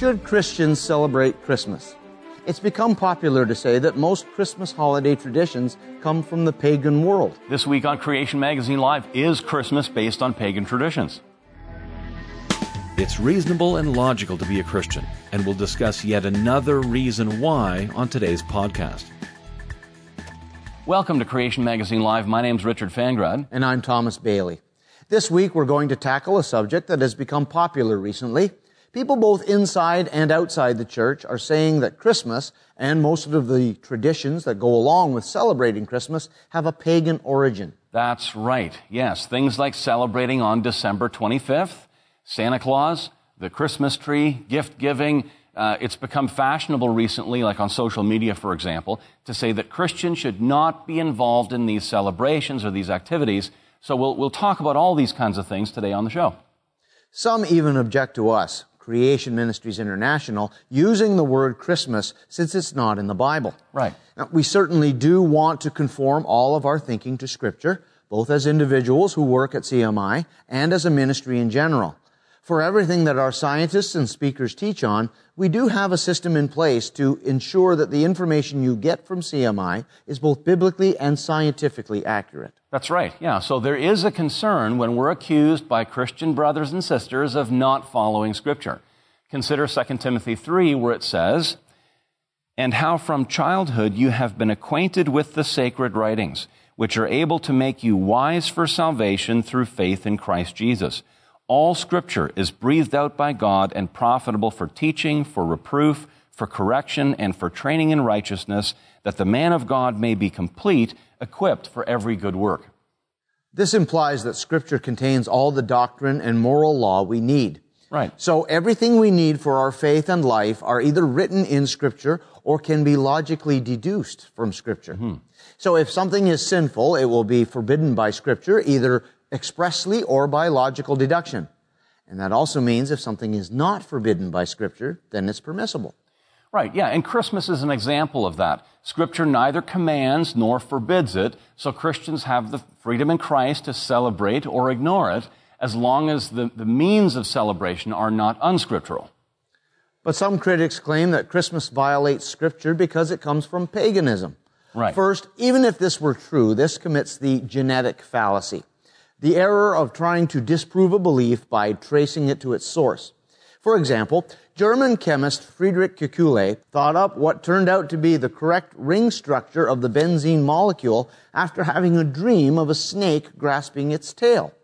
Should Christians celebrate Christmas? It's become popular to say that most Christmas holiday traditions come from the pagan world. This week on Creation Magazine Live is Christmas based on pagan traditions. It's reasonable and logical to be a Christian, and we'll discuss yet another reason why on today's podcast. Welcome to Creation Magazine Live. My name's Richard Fangrad. And I'm Thomas Bailey. This week we're going to tackle a subject that has become popular recently. People both inside and outside the church are saying that Christmas and most of the traditions that go along with celebrating Christmas have a pagan origin. That's right. Yes, things like celebrating on December 25th, Santa Claus, the Christmas tree, gift giving. Uh, it's become fashionable recently, like on social media, for example, to say that Christians should not be involved in these celebrations or these activities. So we'll, we'll talk about all these kinds of things today on the show. Some even object to us, Creation Ministries International, using the word Christmas since it's not in the Bible. Right. Now, we certainly do want to conform all of our thinking to Scripture, both as individuals who work at CMI and as a ministry in general for everything that our scientists and speakers teach on, we do have a system in place to ensure that the information you get from CMI is both biblically and scientifically accurate. That's right, yeah. So there is a concern when we're accused by Christian brothers and sisters of not following Scripture. Consider 2 Timothy 3, where it says, And how from childhood you have been acquainted with the sacred writings, which are able to make you wise for salvation through faith in Christ Jesus. All scripture is breathed out by God and profitable for teaching, for reproof, for correction, and for training in righteousness, that the man of God may be complete, equipped for every good work. This implies that scripture contains all the doctrine and moral law we need. Right. So everything we need for our faith and life are either written in scripture or can be logically deduced from scripture. Mm-hmm. So if something is sinful, it will be forbidden by scripture, either expressly or by logical deduction. And that also means if something is not forbidden by Scripture, then it's permissible. Right, yeah, and Christmas is an example of that. Scripture neither commands nor forbids it, so Christians have the freedom in Christ to celebrate or ignore it as long as the, the means of celebration are not unscriptural. But some critics claim that Christmas violates Scripture because it comes from paganism. Right. First, even if this were true, this commits the genetic fallacy the error of trying to disprove a belief by tracing it to its source. For example, German chemist Friedrich Kekule thought up what turned out to be the correct ring structure of the benzene molecule after having a dream of a snake grasping its tail.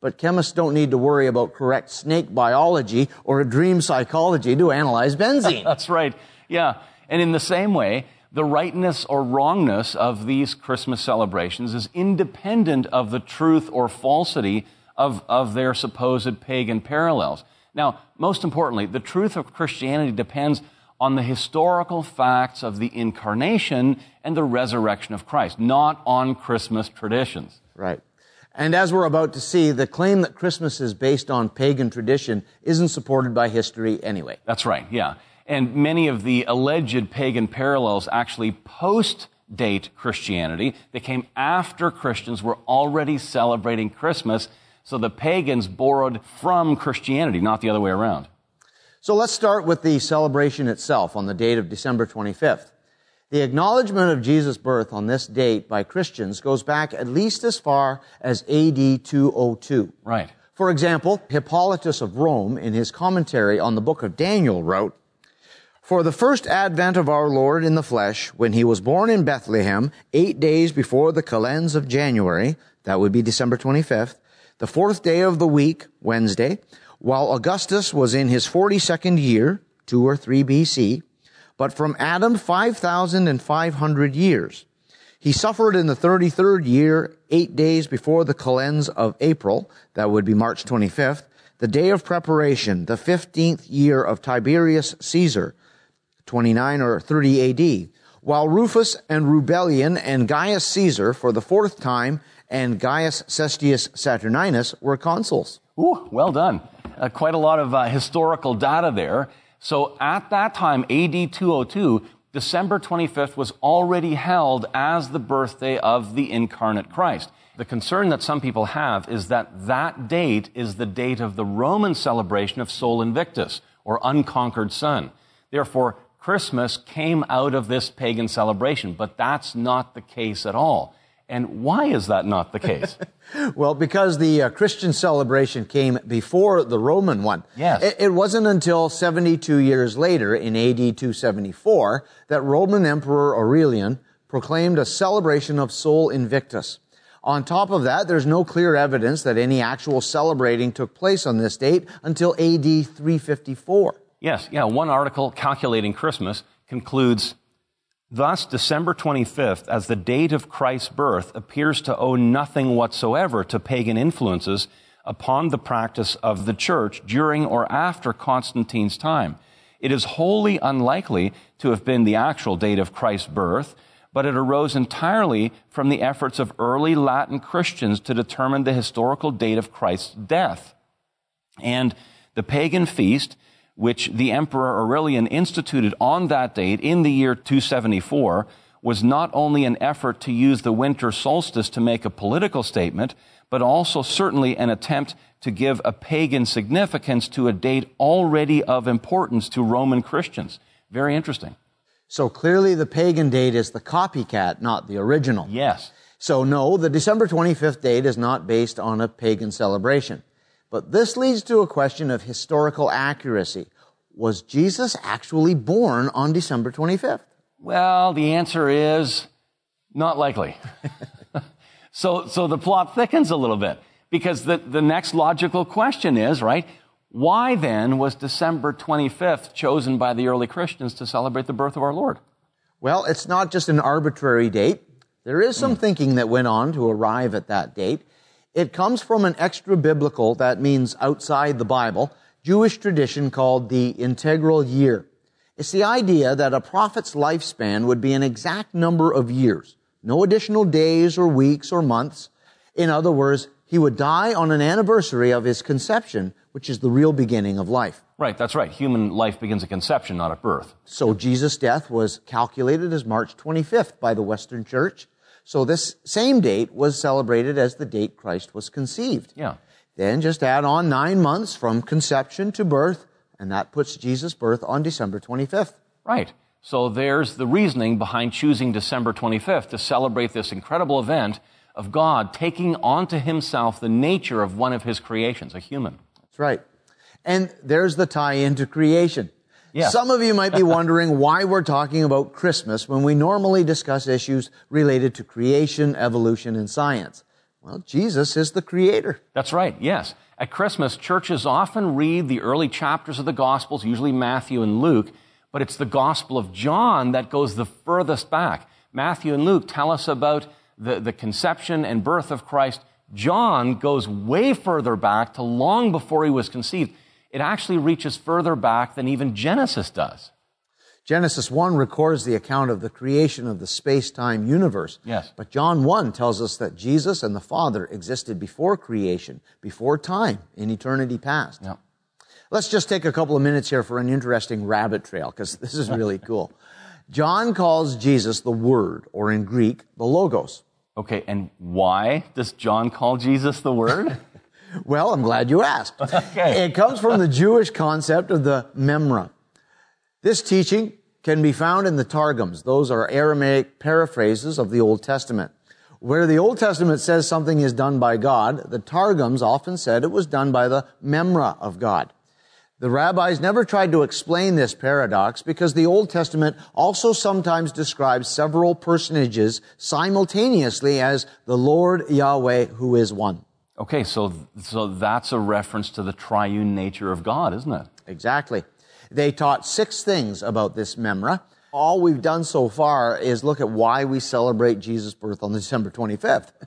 But chemists don't need to worry about correct snake biology or dream psychology to analyze benzene. That's right. Yeah. And in the same way, the rightness or wrongness of these Christmas celebrations is independent of the truth or falsity of, of their supposed pagan parallels. Now, most importantly, the truth of Christianity depends on the historical facts of the incarnation and the resurrection of Christ, not on Christmas traditions. Right. And as we're about to see, the claim that Christmas is based on pagan tradition isn't supported by history anyway. That's right, yeah. And many of the alleged pagan parallels actually post date Christianity. They came after Christians were already celebrating Christmas. So the pagans borrowed from Christianity, not the other way around. So let's start with the celebration itself on the date of December 25th. The acknowledgement of Jesus' birth on this date by Christians goes back at least as far as AD 202. Right. For example, Hippolytus of Rome, in his commentary on the book of Daniel, wrote, for the first advent of our Lord in the flesh, when he was born in Bethlehem, eight days before the calends of January, that would be December 25th, the fourth day of the week, Wednesday, while Augustus was in his 42nd year, 2 or 3 BC, but from Adam 5,500 years. He suffered in the 33rd year, eight days before the calends of April, that would be March 25th, the day of preparation, the 15th year of Tiberius Caesar, 29 or 30 AD, while Rufus and Rubellion and Gaius Caesar for the fourth time and Gaius Cestius Saturninus were consuls. Ooh, well done. Uh, quite a lot of uh, historical data there. So at that time, AD 202, December 25th was already held as the birthday of the incarnate Christ. The concern that some people have is that that date is the date of the Roman celebration of Sol Invictus, or unconquered sun. Therefore, Christmas came out of this pagan celebration, but that's not the case at all. And why is that not the case? well, because the uh, Christian celebration came before the Roman one. Yes. It, it, wasn't until 72 years later, in AD 274, that Roman Emperor Aurelian proclaimed a celebration of Sol Invictus. On top of that, there's no clear evidence that any actual celebrating took place on this date until AD 354. Yes, yeah, one article calculating Christmas concludes Thus, December 25th, as the date of Christ's birth, appears to owe nothing whatsoever to pagan influences upon the practice of the church during or after Constantine's time. It is wholly unlikely to have been the actual date of Christ's birth, but it arose entirely from the efforts of early Latin Christians to determine the historical date of Christ's death. And the pagan feast which the Emperor Aurelian instituted on that date in the year 274 was not only an effort to use the winter solstice to make a political statement, but also certainly an attempt to give a pagan significance to a date already of importance to Roman Christians. Very interesting. So clearly the pagan date is the copycat, not the original. Yes. So no, the December 25th date is not based on a pagan celebration. But this leads to a question of historical accuracy. Was Jesus actually born on December 25th? Well, the answer is not likely. so, so the plot thickens a little bit because the, the next logical question is, right, why then was December 25th chosen by the early Christians to celebrate the birth of our Lord? Well, it's not just an arbitrary date. There is some mm. thinking that went on to arrive at that date. It comes from an extra biblical, that means outside the Bible, Jewish tradition called the integral year. It's the idea that a prophet's lifespan would be an exact number of years, no additional days or weeks or months. In other words, he would die on an anniversary of his conception, which is the real beginning of life. Right, that's right. Human life begins at conception, not at birth. So Jesus' death was calculated as March 25th by the Western Church. So this same date was celebrated as the date Christ was conceived. Yeah. Then just add on nine months from conception to birth, and that puts Jesus' birth on December 25th. Right. So there's the reasoning behind choosing December 25th to celebrate this incredible event of God taking onto himself the nature of one of his creations, a human. That's right. And there's the tie into creation. Yeah. Some of you might be wondering why we're talking about Christmas when we normally discuss issues related to creation, evolution, and science. Well, Jesus is the creator. That's right, yes. At Christmas, churches often read the early chapters of the Gospels, usually Matthew and Luke, but it's the Gospel of John that goes the furthest back. Matthew and Luke tell us about the, the conception and birth of Christ. John goes way further back to long before he was conceived it actually reaches further back than even Genesis does. Genesis 1 records the account of the creation of the space-time universe. Yes. But John 1 tells us that Jesus and the Father existed before creation, before time, in eternity past. Yeah. Let's just take a couple of minutes here for an interesting rabbit trail, because this is really cool. John calls Jesus the Word, or in Greek, the Logos. Okay, and why does John call Jesus the Word? Well, I'm glad you asked. Okay. It comes from the Jewish concept of the memra. This teaching can be found in the Targums. Those are Aramaic paraphrases of the Old Testament. Where the Old Testament says something is done by God, the Targums often said it was done by the memra of God. The rabbis never tried to explain this paradox because the Old Testament also sometimes describes several personages simultaneously as the Lord Yahweh who is one. Okay, so, so that's a reference to the triune nature of God, isn't it? Exactly. They taught six things about this memra. All we've done so far is look at why we celebrate Jesus' birth on December 25th.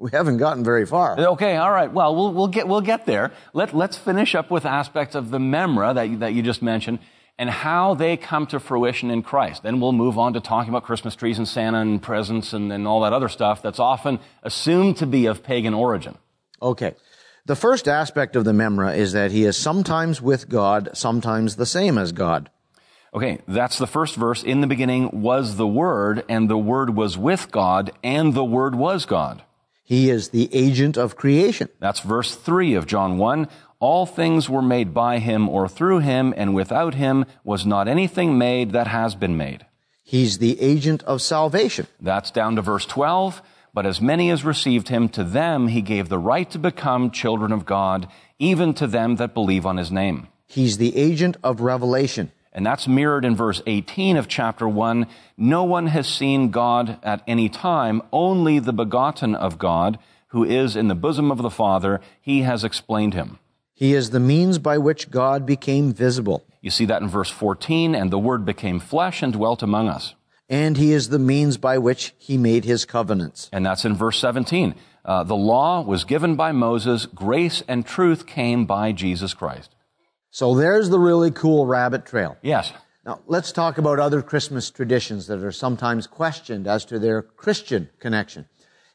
We haven't gotten very far. Okay, all right. Well, we'll, we'll get, we'll get there. Let, let's finish up with aspects of the memra that you, that you just mentioned and how they come to fruition in Christ. Then we'll move on to talking about Christmas trees and Santa and presents and, and all that other stuff that's often assumed to be of pagan origin. Okay. The first aspect of the Memra is that he is sometimes with God, sometimes the same as God. Okay, that's the first verse. In the beginning was the Word, and the Word was with God, and the Word was God. He is the agent of creation. That's verse 3 of John 1. All things were made by him or through him, and without him was not anything made that has been made. He's the agent of salvation. That's down to verse 12. But as many as received him, to them he gave the right to become children of God, even to them that believe on his name. He's the agent of revelation. And that's mirrored in verse 18 of chapter 1. No one has seen God at any time, only the begotten of God, who is in the bosom of the Father, he has explained him. He is the means by which God became visible. You see that in verse 14, and the Word became flesh and dwelt among us. And he is the means by which he made his covenants. And that's in verse 17. Uh, the law was given by Moses, grace and truth came by Jesus Christ. So there's the really cool rabbit trail. Yes. Now, let's talk about other Christmas traditions that are sometimes questioned as to their Christian connection.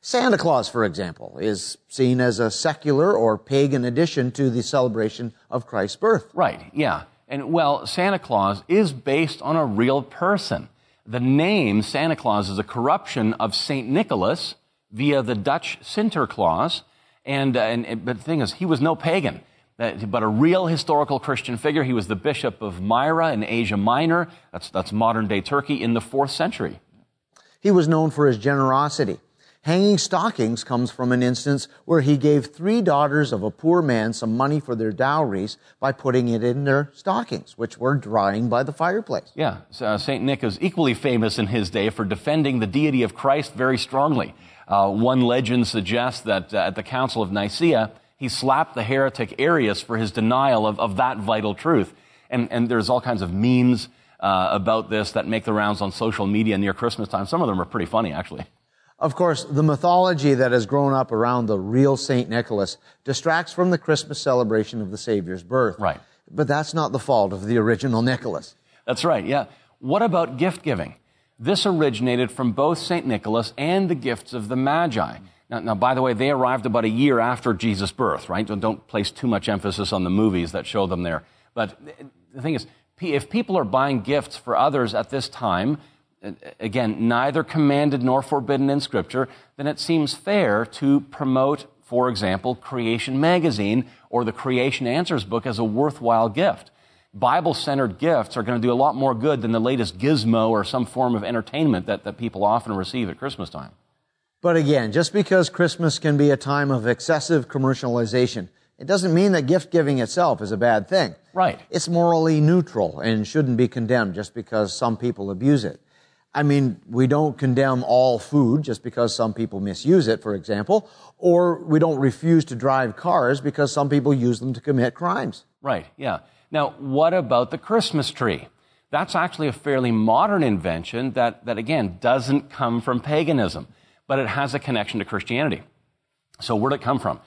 Santa Claus, for example, is seen as a secular or pagan addition to the celebration of Christ's birth. Right, yeah. And well, Santa Claus is based on a real person. The name Santa Claus is a corruption of St. Nicholas via the Dutch Sinterklaas. And, uh, and, but the thing is, he was no pagan, uh, but a real historical Christian figure. He was the bishop of Myra in Asia Minor. That's, that's modern day Turkey in the fourth century. He was known for his generosity. Hanging stockings comes from an instance where he gave three daughters of a poor man some money for their dowries by putting it in their stockings, which were drying by the fireplace. Yeah, uh, St. Nick is equally famous in his day for defending the deity of Christ very strongly. Uh, one legend suggests that uh, at the Council of Nicaea, he slapped the heretic Arius for his denial of, of that vital truth. And, and there's all kinds of memes uh, about this that make the rounds on social media near Christmas time. Some of them are pretty funny, actually. Of course, the mythology that has grown up around the real St. Nicholas distracts from the Christmas celebration of the Savior's birth. Right. But that's not the fault of the original Nicholas. That's right, yeah. What about gift giving? This originated from both St. Nicholas and the gifts of the Magi. Now, now, by the way, they arrived about a year after Jesus' birth, right? So don't place too much emphasis on the movies that show them there. But the thing is, if people are buying gifts for others at this time, Uh, again, neither commanded nor forbidden in Scripture, then it seems fair to promote, for example, Creation Magazine or the Creation Answers book as a worthwhile gift. Bible centered gifts are going to do a lot more good than the latest gizmo or some form of entertainment that, that people often receive at Christmas time. But again, just because Christmas can be a time of excessive commercialization, it doesn't mean that gift giving itself is a bad thing. Right. It's morally neutral and shouldn't be condemned just because some people abuse it. I mean, we don't condemn all food just because some people misuse it, for example, or we don't refuse to drive cars because some people use them to commit crimes. Right, yeah. Now, what about the Christmas tree? That's actually a fairly modern invention that, that again, doesn't come from paganism, but it has a connection to Christianity. So where did it come from?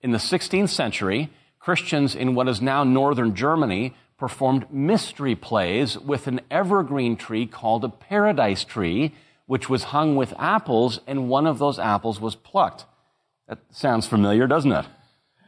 In the 16th century, Christians in what is now northern Germany performed mystery plays with an evergreen tree called a paradise tree, which was hung with apples, and one of those apples was plucked. That sounds familiar, doesn't it?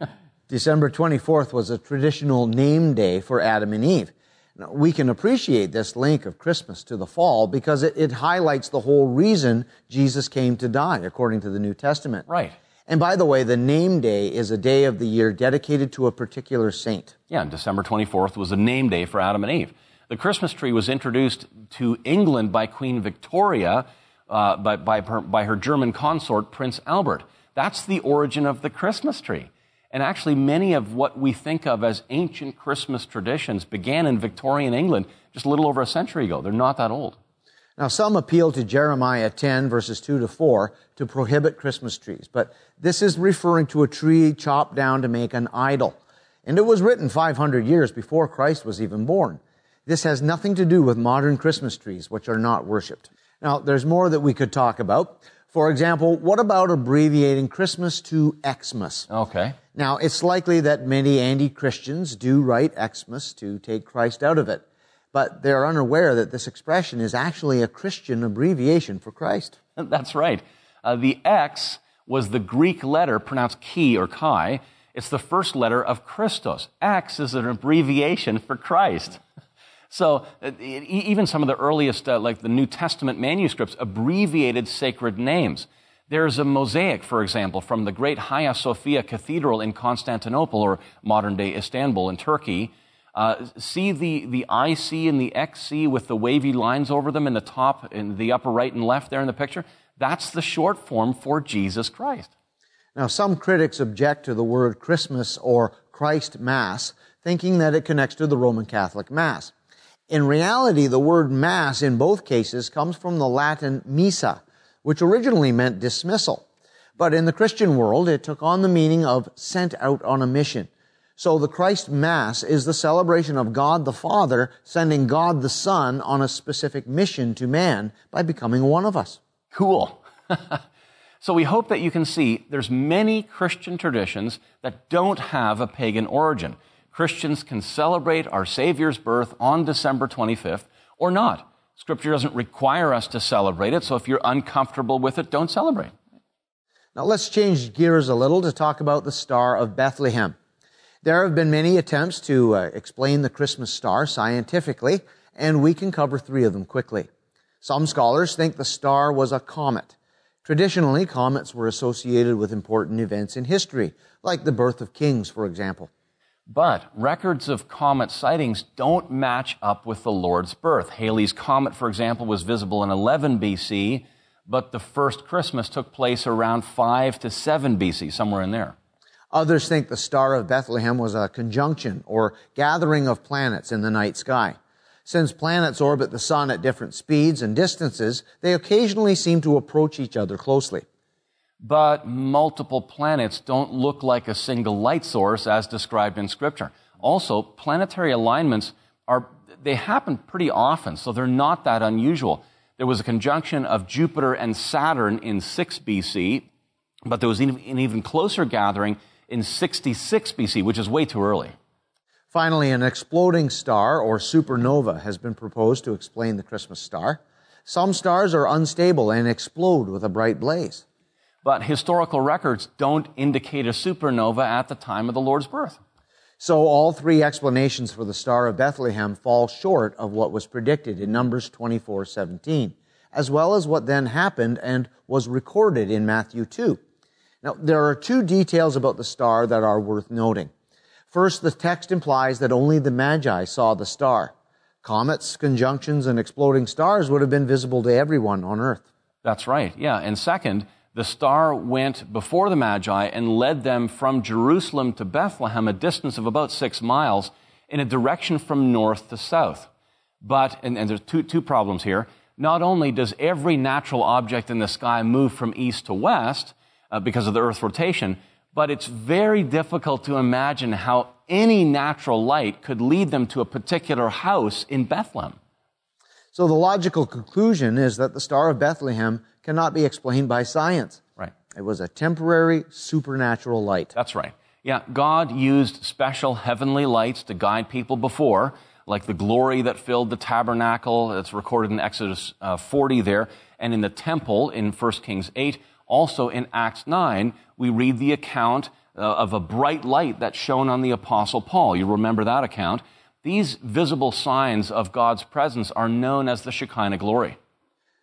December 24th was a traditional name day for Adam and Eve. Now, we can appreciate this link of Christmas to the fall because it, it highlights the whole reason Jesus came to die, according to the New Testament. Right. And by the way, the name day is a day of the year dedicated to a particular saint. Yeah, December 24th was a name day for Adam and Eve. The Christmas tree was introduced to England by Queen Victoria, uh, by, by, her, by her German consort, Prince Albert. That's the origin of the Christmas tree. And actually, many of what we think of as ancient Christmas traditions began in Victorian England just a little over a century ago. They're not that old. Now, some appeal to Jeremiah 10, verses 2 to 4, to prohibit Christmas trees, but this is referring to a tree chopped down to make an idol. And it was written 500 years before Christ was even born. This has nothing to do with modern Christmas trees, which are not worshiped. Now, there's more that we could talk about. For example, what about abbreviating Christmas to Xmas? Okay. Now, it's likely that many anti-Christians do write Xmas to take Christ out of it but they're unaware that this expression is actually a Christian abbreviation for Christ. That's right. Uh, the X was the Greek letter pronounced chi or chi. It's the first letter of Christos. X is an abbreviation for Christ. So uh, even some of the earliest, uh, like the New Testament manuscripts, abbreviated sacred names. There's a mosaic, for example, from the great Hagia Sophia Cathedral in Constantinople or modern day Istanbul in Turkey. Uh, see the, the IC and the XC with the wavy lines over them in the top, in the upper right and left there in the picture? That's the short form for Jesus Christ. Now, some critics object to the word Christmas or Christ Mass, thinking that it connects to the Roman Catholic Mass. In reality, the word Mass in both cases comes from the Latin missa, which originally meant dismissal. But in the Christian world, it took on the meaning of sent out on a mission. So the Christ Mass is the celebration of God the Father sending God the Son on a specific mission to man by becoming one of us. Cool. so we hope that you can see there's many Christian traditions that don't have a pagan origin. Christians can celebrate our Savior's birth on December 25th or not. Scripture doesn't require us to celebrate it, so if you're uncomfortable with it, don't celebrate. Now let's change gears a little to talk about the Star of Bethlehem. There have been many attempts to uh, explain the Christmas star scientifically, and we can cover three of them quickly. Some scholars think the star was a comet. Traditionally, comets were associated with important events in history, like the birth of kings, for example. But records of comet sightings don't match up with the Lord's birth. Halley's Comet, for example, was visible in 11 BC, but the first Christmas took place around 5 to 7 BC, somewhere in there. Others think the Star of Bethlehem was a conjunction or gathering of planets in the night sky. Since planets orbit the sun at different speeds and distances, they occasionally seem to approach each other closely but multiple planets don't look like a single light source as described in Scripture. Also, planetary alignments are, they happen pretty often, so they're not that unusual. There was a conjunction of Jupiter and Saturn in 6 BC, but there was an even closer gathering in 66 BC, which is way too early. Finally, an exploding star or supernova has been proposed to explain the Christmas star. Some stars are unstable and explode with a bright blaze but historical records don't indicate a supernova at the time of the Lord's birth. So all three explanations for the Star of Bethlehem fall short of what was predicted in Numbers 24:17, as well as what then happened and was recorded in Matthew 2. Now, there are two details about the star that are worth noting. First, the text implies that only the Magi saw the star. Comets, conjunctions, and exploding stars would have been visible to everyone on earth. That's right. Yeah. And second, the star went before the Magi and led them from Jerusalem to Bethlehem, a distance of about six miles, in a direction from north to south. But, and, and there's two, two problems here. Not only does every natural object in the sky move from east to west uh, because of the Earth's rotation, but it's very difficult to imagine how any natural light could lead them to a particular house in Bethlehem. So the logical conclusion is that the Star of Bethlehem cannot be explained by science. Right. It was a temporary supernatural light. That's right. Yeah, God used special heavenly lights to guide people before, like the glory that filled the tabernacle. That's recorded in Exodus uh, 40 there, and in the temple in 1 Kings 8. Also in Acts 9, we read the account uh, of a bright light that shone on the apostle Paul. You remember that account. These visible signs of God's presence are known as the Shekinah glory.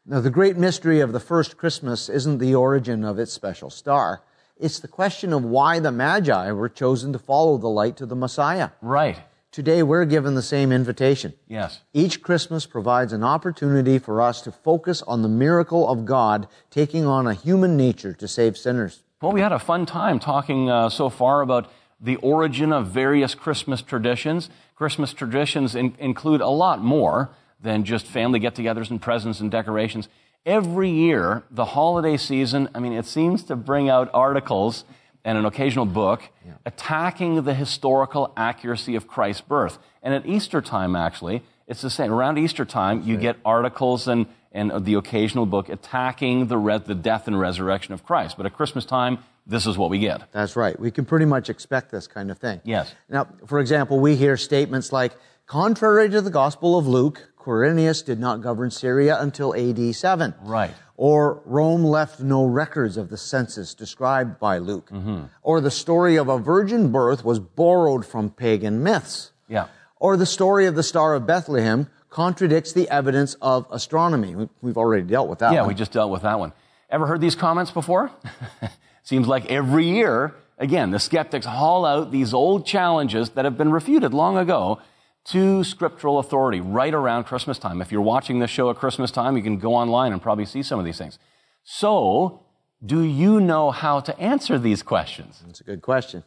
Now, the great mystery of the first Christmas isn't the origin of its special star. It's the question of why the Magi were chosen to follow the light to the Messiah. Right. Today, we're given the same invitation. Yes. Each Christmas provides an opportunity for us to focus on the miracle of God taking on a human nature to save sinners. Well, we had a fun time talking uh, so far about the origin of various Christmas traditions. Christmas traditions in- include a lot more than just family get togethers and presents and decorations. Every year, the holiday season, I mean, it seems to bring out articles and an occasional book yeah. attacking the historical accuracy of Christ's birth. And at Easter time, actually, it's the same. Around Easter time, you get articles and, and the occasional book attacking the, re- the death and resurrection of Christ. But at Christmas time, this is what we get. That's right. We can pretty much expect this kind of thing. Yes. Now, for example, we hear statements like, contrary to the Gospel of Luke, Quirinius did not govern Syria until AD 7. Right. Or Rome left no records of the census described by Luke. Mm-hmm. Or the story of a virgin birth was borrowed from pagan myths. Yeah. Or the story of the Star of Bethlehem contradicts the evidence of astronomy. We've already dealt with that yeah, one. we just dealt with that one. Ever heard these comments before? Seems like every year, again, the skeptics haul out these old challenges that have been refuted long ago to scriptural authority right around Christmas time. If you're watching this show at Christmas time, you can go online and probably see some of these things. So, do you know how to answer these questions? That's a good question.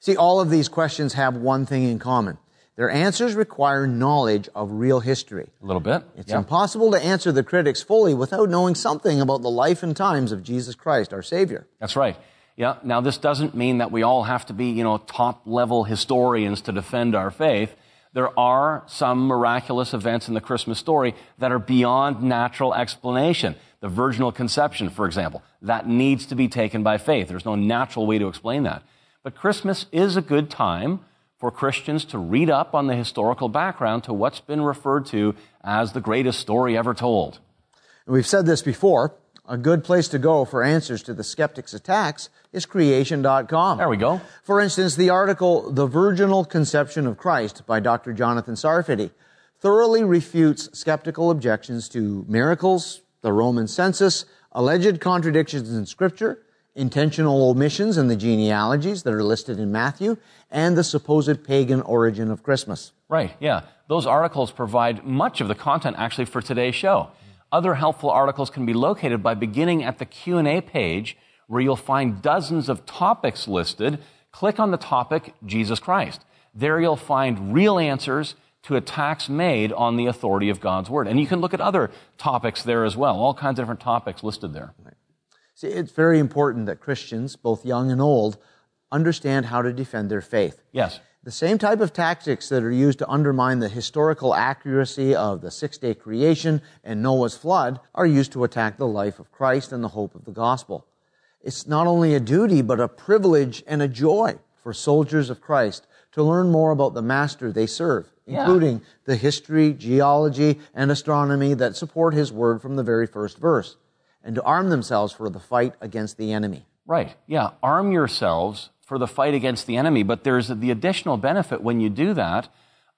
See, all of these questions have one thing in common. Their answers require knowledge of real history. A little bit. It's yeah. impossible to answer the critics fully without knowing something about the life and times of Jesus Christ, our Savior. That's right. Yeah. Now, this doesn't mean that we all have to be, you know, top level historians to defend our faith. There are some miraculous events in the Christmas story that are beyond natural explanation. The virginal conception, for example, that needs to be taken by faith. There's no natural way to explain that. But Christmas is a good time for Christians to read up on the historical background to what's been referred to as the greatest story ever told. We've said this before. A good place to go for answers to the skeptics' attacks is creation.com. There we go. For instance, the article, The Virginal Conception of Christ by Dr. Jonathan Sarfati thoroughly refutes skeptical objections to miracles, the Roman census, alleged contradictions in scripture, intentional omissions in the genealogies that are listed in Matthew, and the supposed pagan origin of Christmas. Right, yeah. Those articles provide much of the content actually for today's show. Other helpful articles can be located by beginning at the Q&A page where you'll find dozens of topics listed. Click on the topic Jesus Christ. There you'll find real answers to attacks made on the authority of God's Word. And you can look at other topics there as well, all kinds of different topics listed there. Right. See, it's very important that Christians, both young and old, understand how to defend their faith. Yes. The same type of tactics that are used to undermine the historical accuracy of the six day creation and Noah's flood are used to attack the life of Christ and the hope of the gospel. It's not only a duty, but a privilege and a joy for soldiers of Christ to learn more about the master they serve, Yeah. including the history, geology, and astronomy that support his word from the very first verse and to arm themselves for the fight against the enemy. Right. Yeah. Arm yourselves for the fight against the enemy. But there's the additional benefit when you do that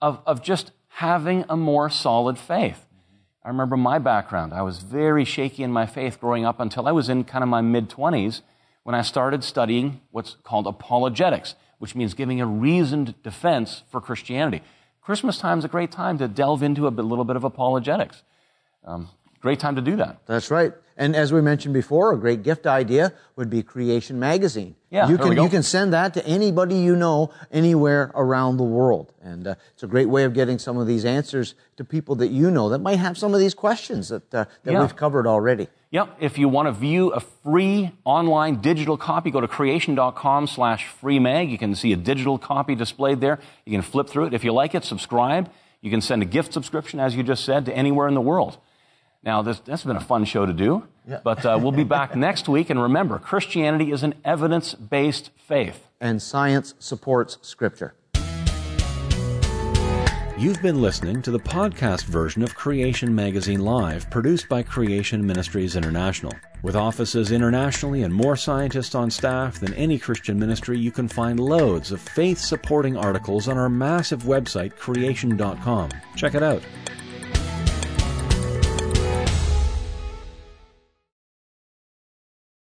of, of just having a more solid faith. I remember my background. I was very shaky in my faith growing up until I was in kind of my mid 20s when I started studying what's called apologetics, which means giving a reasoned defense for Christianity. Christmas time is a great time to delve into a little bit of apologetics. Um, great time to do that. That's right. And as we mentioned before, a great gift idea would be Creation Magazine. Yeah, you can you can send that to anybody you know anywhere around the world, and uh, it's a great way of getting some of these answers to people that you know that might have some of these questions that uh, that Yeah. we've covered already. Yep. If you want to view a free online digital copy, go to creation.com slash free mag. You can see a digital copy displayed there. You can flip through it. If you like it, subscribe. You can send a gift subscription, as you just said, to anywhere in the world. Now, this, this has been a fun show to do, Yeah. but uh, we'll be back next week. And remember, Christianity is an evidence-based faith. And science supports Scripture. You've been listening to the podcast version of Creation Magazine Live, produced by Creation Ministries International. With offices internationally and more scientists on staff than any Christian ministry, you can find loads of faith supporting articles on our massive website, creation.com. Check it out.